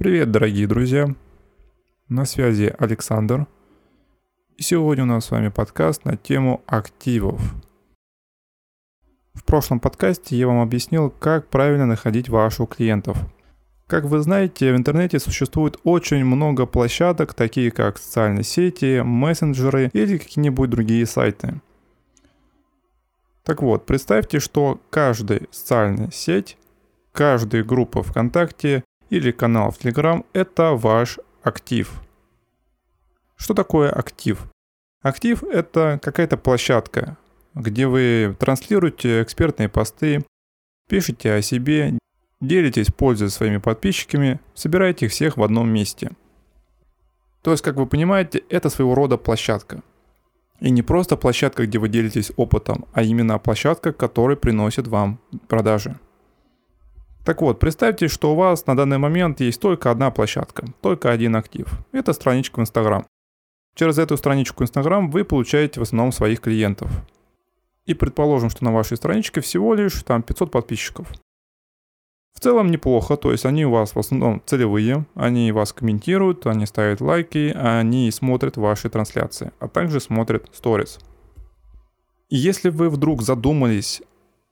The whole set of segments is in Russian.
Привет, дорогие друзья! На связи Александр. И сегодня у нас с вами подкаст на тему активов. В прошлом подкасте я вам объяснил, как правильно находить ваших клиентов. Как вы знаете, в интернете существует очень много площадок, такие как социальные сети, мессенджеры или какие-нибудь другие сайты. Так вот, представьте, что каждая социальная сеть, каждая группа ВКонтакте или канал в Telegram – это ваш актив. Что такое актив? Актив – это какая-то площадка, где вы транслируете экспертные посты, пишете о себе, делитесь пользой своими подписчиками, собираете их всех в одном месте. То есть, как вы понимаете, это своего рода площадка. И не просто площадка, где вы делитесь опытом, а именно площадка, которая приносит вам продажи. Так вот, представьте, что у вас на данный момент есть только одна площадка, только один актив. Это страничка в Instagram. Через эту страничку Instagram вы получаете в основном своих клиентов. И предположим, что на вашей страничке всего лишь там 500 подписчиков. В целом неплохо, то есть они у вас в основном целевые, они вас комментируют, они ставят лайки, они смотрят ваши трансляции, а также смотрят сторис. Если вы вдруг задумались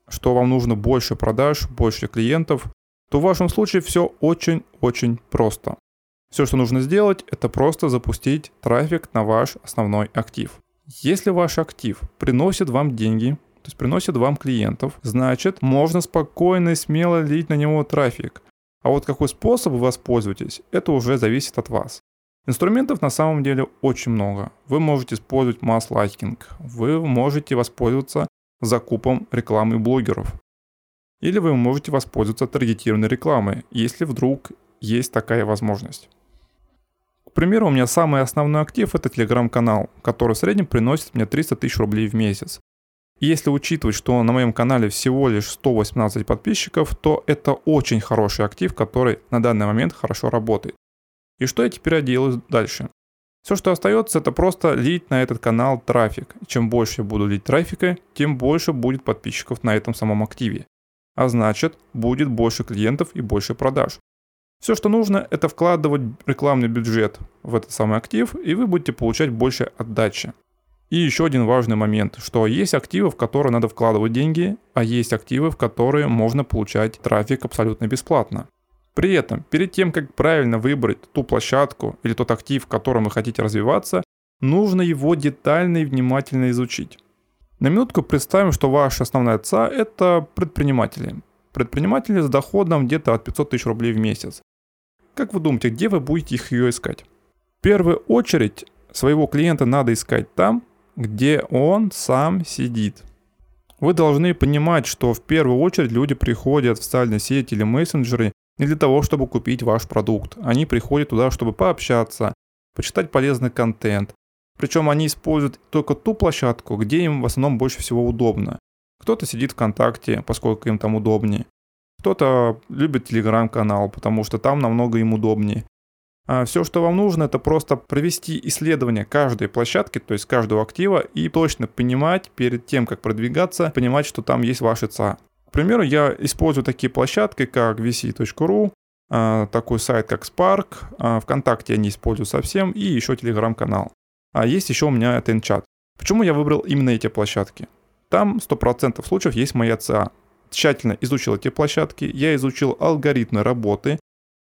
что вам нужно больше продаж, больше клиентов, то в вашем случае все очень-очень просто. Все, что нужно сделать, это просто запустить трафик на ваш основной актив. Если ваш актив приносит вам деньги, то есть приносит вам клиентов, значит можно спокойно и смело лить на него трафик. А вот какой способ вы воспользуетесь, это уже зависит от вас. Инструментов на самом деле очень много. Вы можете использовать масс-лайкинг, вы можете воспользоваться закупом рекламы блогеров. Или вы можете воспользоваться таргетированной рекламой, если вдруг есть такая возможность. К примеру, у меня самый основной актив это телеграм-канал, который в среднем приносит мне 300 тысяч рублей в месяц. И если учитывать, что на моем канале всего лишь 118 подписчиков, то это очень хороший актив, который на данный момент хорошо работает. И что я теперь делаю дальше? Все, что остается, это просто лить на этот канал трафик. Чем больше я буду лить трафика, тем больше будет подписчиков на этом самом активе. А значит, будет больше клиентов и больше продаж. Все, что нужно, это вкладывать рекламный бюджет в этот самый актив, и вы будете получать больше отдачи. И еще один важный момент, что есть активы, в которые надо вкладывать деньги, а есть активы, в которые можно получать трафик абсолютно бесплатно. При этом, перед тем, как правильно выбрать ту площадку или тот актив, в котором вы хотите развиваться, нужно его детально и внимательно изучить. На минутку представим, что ваша основная ЦА – это предприниматели. Предприниматели с доходом где-то от 500 тысяч рублей в месяц. Как вы думаете, где вы будете их ее искать? В первую очередь своего клиента надо искать там, где он сам сидит. Вы должны понимать, что в первую очередь люди приходят в социальные сети или мессенджеры не для того, чтобы купить ваш продукт. Они приходят туда, чтобы пообщаться, почитать полезный контент. Причем они используют только ту площадку, где им в основном больше всего удобно. Кто-то сидит ВКонтакте, поскольку им там удобнее. Кто-то любит телеграм-канал, потому что там намного им удобнее. А все, что вам нужно, это просто провести исследование каждой площадки, то есть каждого актива, и точно понимать перед тем, как продвигаться, понимать, что там есть ваши ЦА. К примеру, я использую такие площадки, как vc.ru, а, такой сайт, как Spark, а, ВКонтакте я не использую совсем, и еще телеграм-канал. А есть еще у меня чат Почему я выбрал именно эти площадки? Там 100% случаев есть моя ЦА. Тщательно изучил эти площадки, я изучил алгоритмы работы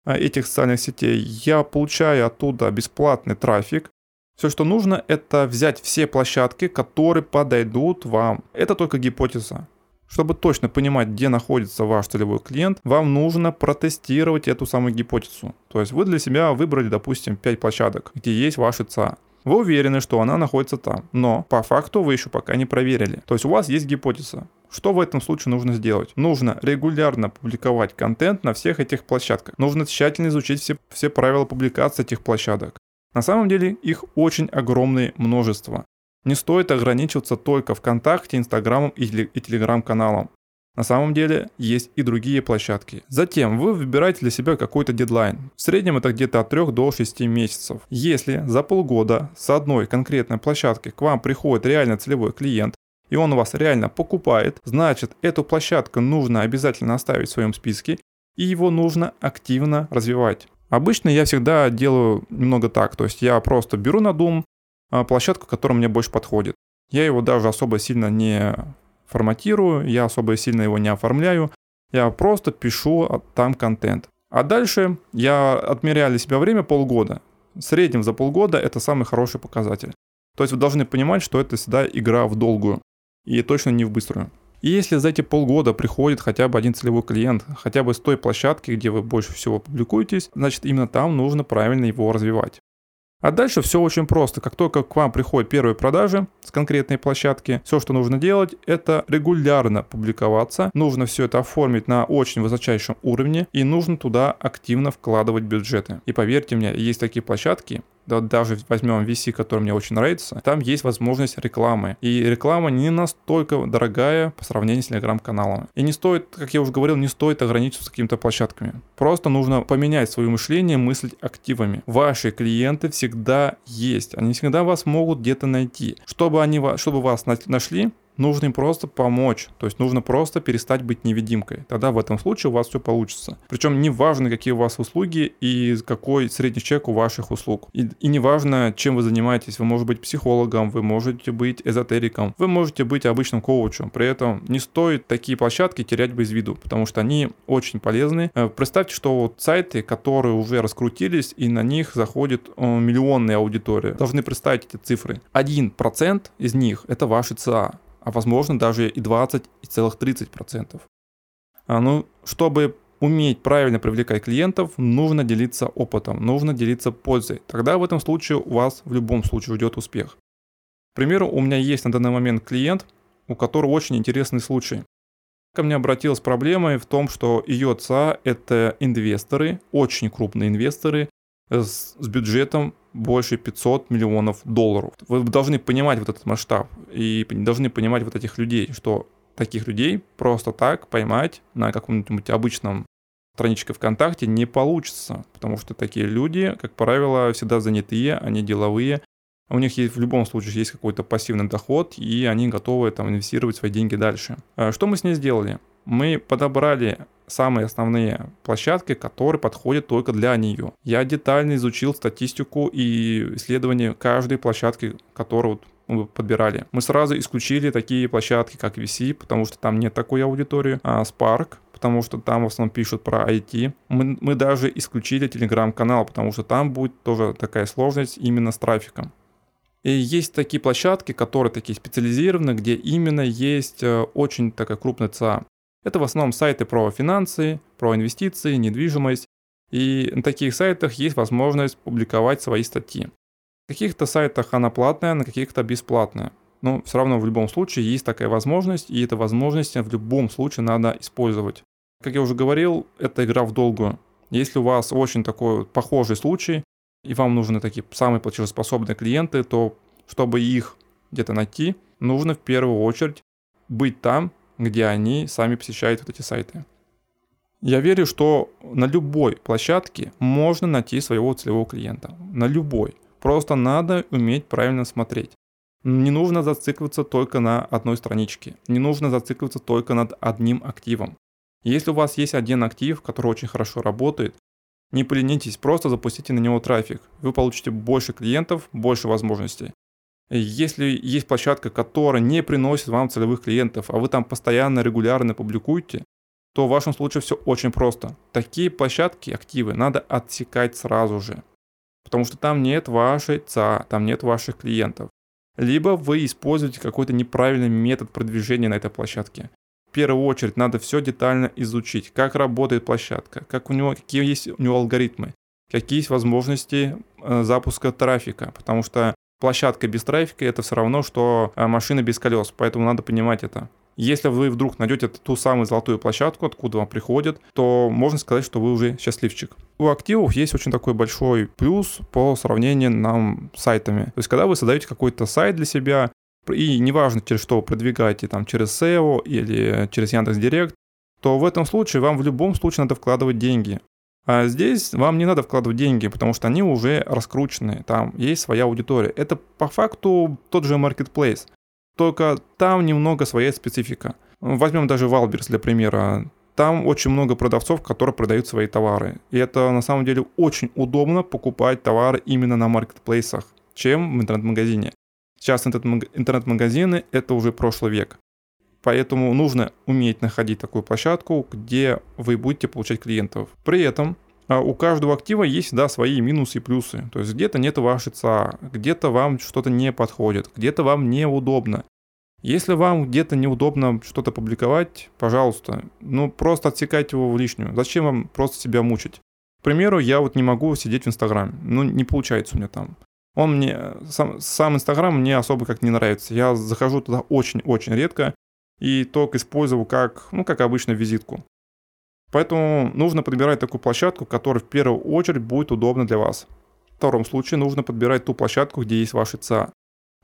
а, этих социальных сетей, я получаю оттуда бесплатный трафик. Все, что нужно, это взять все площадки, которые подойдут вам. Это только гипотеза. Чтобы точно понимать, где находится ваш целевой клиент, вам нужно протестировать эту самую гипотезу. То есть вы для себя выбрали, допустим, 5 площадок, где есть ваши ЦА. Вы уверены, что она находится там, но по факту вы еще пока не проверили. То есть у вас есть гипотеза. Что в этом случае нужно сделать? Нужно регулярно публиковать контент на всех этих площадках. Нужно тщательно изучить все, все правила публикации этих площадок. На самом деле их очень огромное множество. Не стоит ограничиваться только ВКонтакте, Инстаграмом и Телеграм-каналом. На самом деле есть и другие площадки. Затем вы выбираете для себя какой-то дедлайн. В среднем это где-то от 3 до 6 месяцев. Если за полгода с одной конкретной площадки к вам приходит реально целевой клиент, и он вас реально покупает, значит эту площадку нужно обязательно оставить в своем списке, и его нужно активно развивать. Обычно я всегда делаю немного так, то есть я просто беру на а, площадку, которая мне больше подходит. Я его даже особо сильно не форматирую, я особо сильно его не оформляю, я просто пишу там контент. А дальше я отмеряю для себя время полгода. В среднем за полгода это самый хороший показатель. То есть вы должны понимать, что это всегда игра в долгую и точно не в быструю. И если за эти полгода приходит хотя бы один целевой клиент, хотя бы с той площадки, где вы больше всего публикуетесь, значит именно там нужно правильно его развивать. А дальше все очень просто. Как только к вам приходят первые продажи с конкретной площадки, все, что нужно делать, это регулярно публиковаться. Нужно все это оформить на очень высочайшем уровне и нужно туда активно вкладывать бюджеты. И поверьте мне, есть такие площадки, да, даже возьмем VC, который мне очень нравится, там есть возможность рекламы. И реклама не настолько дорогая по сравнению с телеграм-каналом. И не стоит, как я уже говорил, не стоит ограничиваться какими-то площадками. Просто нужно поменять свое мышление, мыслить активами. Ваши клиенты всегда есть. Они всегда вас могут где-то найти. Чтобы они чтобы вас нашли, нужно им просто помочь. То есть нужно просто перестать быть невидимкой. Тогда в этом случае у вас все получится. Причем не важно, какие у вас услуги и какой средний чек у ваших услуг. И, и не важно, чем вы занимаетесь. Вы можете быть психологом, вы можете быть эзотериком, вы можете быть обычным коучем. При этом не стоит такие площадки терять без виду, потому что они очень полезны. Э, представьте, что вот сайты, которые уже раскрутились, и на них заходит э, миллионная аудитория. Должны представить эти цифры. 1% из них это ваши ЦА а возможно даже и 20, и целых 30%. А, ну, чтобы уметь правильно привлекать клиентов, нужно делиться опытом, нужно делиться пользой. Тогда в этом случае у вас в любом случае ждет успех. К примеру, у меня есть на данный момент клиент, у которого очень интересный случай. Ко мне обратилась с проблемой в том, что ее отца – это инвесторы, очень крупные инвесторы, с, с бюджетом больше 500 миллионов долларов. Вы должны понимать вот этот масштаб и должны понимать вот этих людей, что таких людей просто так поймать на каком-нибудь обычном страничке ВКонтакте не получится, потому что такие люди, как правило, всегда занятые, они деловые, у них есть, в любом случае есть какой-то пассивный доход, и они готовы там инвестировать свои деньги дальше. А что мы с ней сделали? Мы подобрали самые основные площадки, которые подходят только для нее. Я детально изучил статистику и исследования каждой площадки, которую мы подбирали. Мы сразу исключили такие площадки, как VC, потому что там нет такой аудитории, а Spark, потому что там в основном пишут про IT. Мы, мы даже исключили телеграм-канал, потому что там будет тоже такая сложность именно с трафиком. И есть такие площадки, которые такие специализированы, где именно есть э, очень такая крупная ЦА. Это в основном сайты про финансы, про инвестиции, недвижимость. И на таких сайтах есть возможность публиковать свои статьи. На каких-то сайтах она платная, на каких-то бесплатная. Но все равно в любом случае есть такая возможность, и эта возможность в любом случае надо использовать. Как я уже говорил, это игра в долгую. Если у вас очень такой похожий случай, и вам нужны такие самые платежеспособные клиенты, то чтобы их где-то найти, нужно в первую очередь быть там, где они сами посещают вот эти сайты. Я верю, что на любой площадке можно найти своего целевого клиента. На любой. Просто надо уметь правильно смотреть. Не нужно зацикливаться только на одной страничке. Не нужно зацикливаться только над одним активом. Если у вас есть один актив, который очень хорошо работает, не поленитесь, просто запустите на него трафик. Вы получите больше клиентов, больше возможностей. Если есть площадка, которая не приносит вам целевых клиентов, а вы там постоянно, регулярно публикуете, то в вашем случае все очень просто. Такие площадки, активы, надо отсекать сразу же. Потому что там нет вашей ЦА, там нет ваших клиентов. Либо вы используете какой-то неправильный метод продвижения на этой площадке. В первую очередь надо все детально изучить, как работает площадка, как у него, какие есть у него алгоритмы, какие есть возможности э, запуска трафика, потому что площадка без трафика это все равно, что э, машина без колес, поэтому надо понимать это. Если вы вдруг найдете ту самую золотую площадку, откуда вам приходит, то можно сказать, что вы уже счастливчик. У активов есть очень такой большой плюс по сравнению нам с сайтами. То есть, когда вы создаете какой-то сайт для себя, и неважно, через что вы продвигаете, там, через SEO или через Яндекс.Директ, то в этом случае вам в любом случае надо вкладывать деньги. А здесь вам не надо вкладывать деньги, потому что они уже раскручены, там есть своя аудитория. Это по факту тот же маркетплейс, только там немного своя специфика. Возьмем даже Wildberries для примера. там очень много продавцов, которые продают свои товары. И это на самом деле очень удобно покупать товары именно на маркетплейсах, чем в интернет-магазине. Сейчас интернет-магазины – это уже прошлый век. Поэтому нужно уметь находить такую площадку, где вы будете получать клиентов. При этом а, у каждого актива есть да, свои минусы и плюсы. То есть где-то нет вашей ЦА, где-то вам что-то не подходит, где-то вам неудобно. Если вам где-то неудобно что-то публиковать, пожалуйста, ну просто отсекайте его в лишнюю. Зачем вам просто себя мучить? К примеру, я вот не могу сидеть в Инстаграме. Ну, не получается у меня там. Он мне, сам, сам Инстаграм мне особо как не нравится. Я захожу туда очень-очень редко и только использую как, ну, как обычно, визитку. Поэтому нужно подбирать такую площадку, которая в первую очередь будет удобна для вас. В втором случае нужно подбирать ту площадку, где есть ваши ЦА.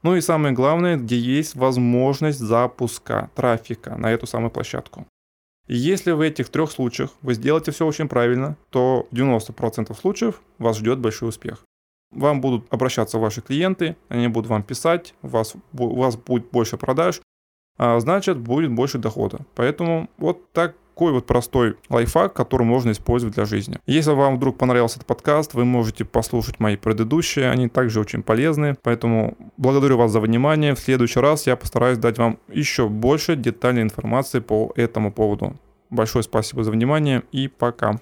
Ну и самое главное, где есть возможность запуска трафика на эту самую площадку. И если в этих трех случаях вы сделаете все очень правильно, то в 90% случаев вас ждет большой успех. Вам будут обращаться ваши клиенты, они будут вам писать, у вас, у вас будет больше продаж, значит будет больше дохода. Поэтому вот так такой вот простой лайфхак, который можно использовать для жизни. Если вам вдруг понравился этот подкаст, вы можете послушать мои предыдущие, они также очень полезны. Поэтому благодарю вас за внимание. В следующий раз я постараюсь дать вам еще больше детальной информации по этому поводу. Большое спасибо за внимание и пока.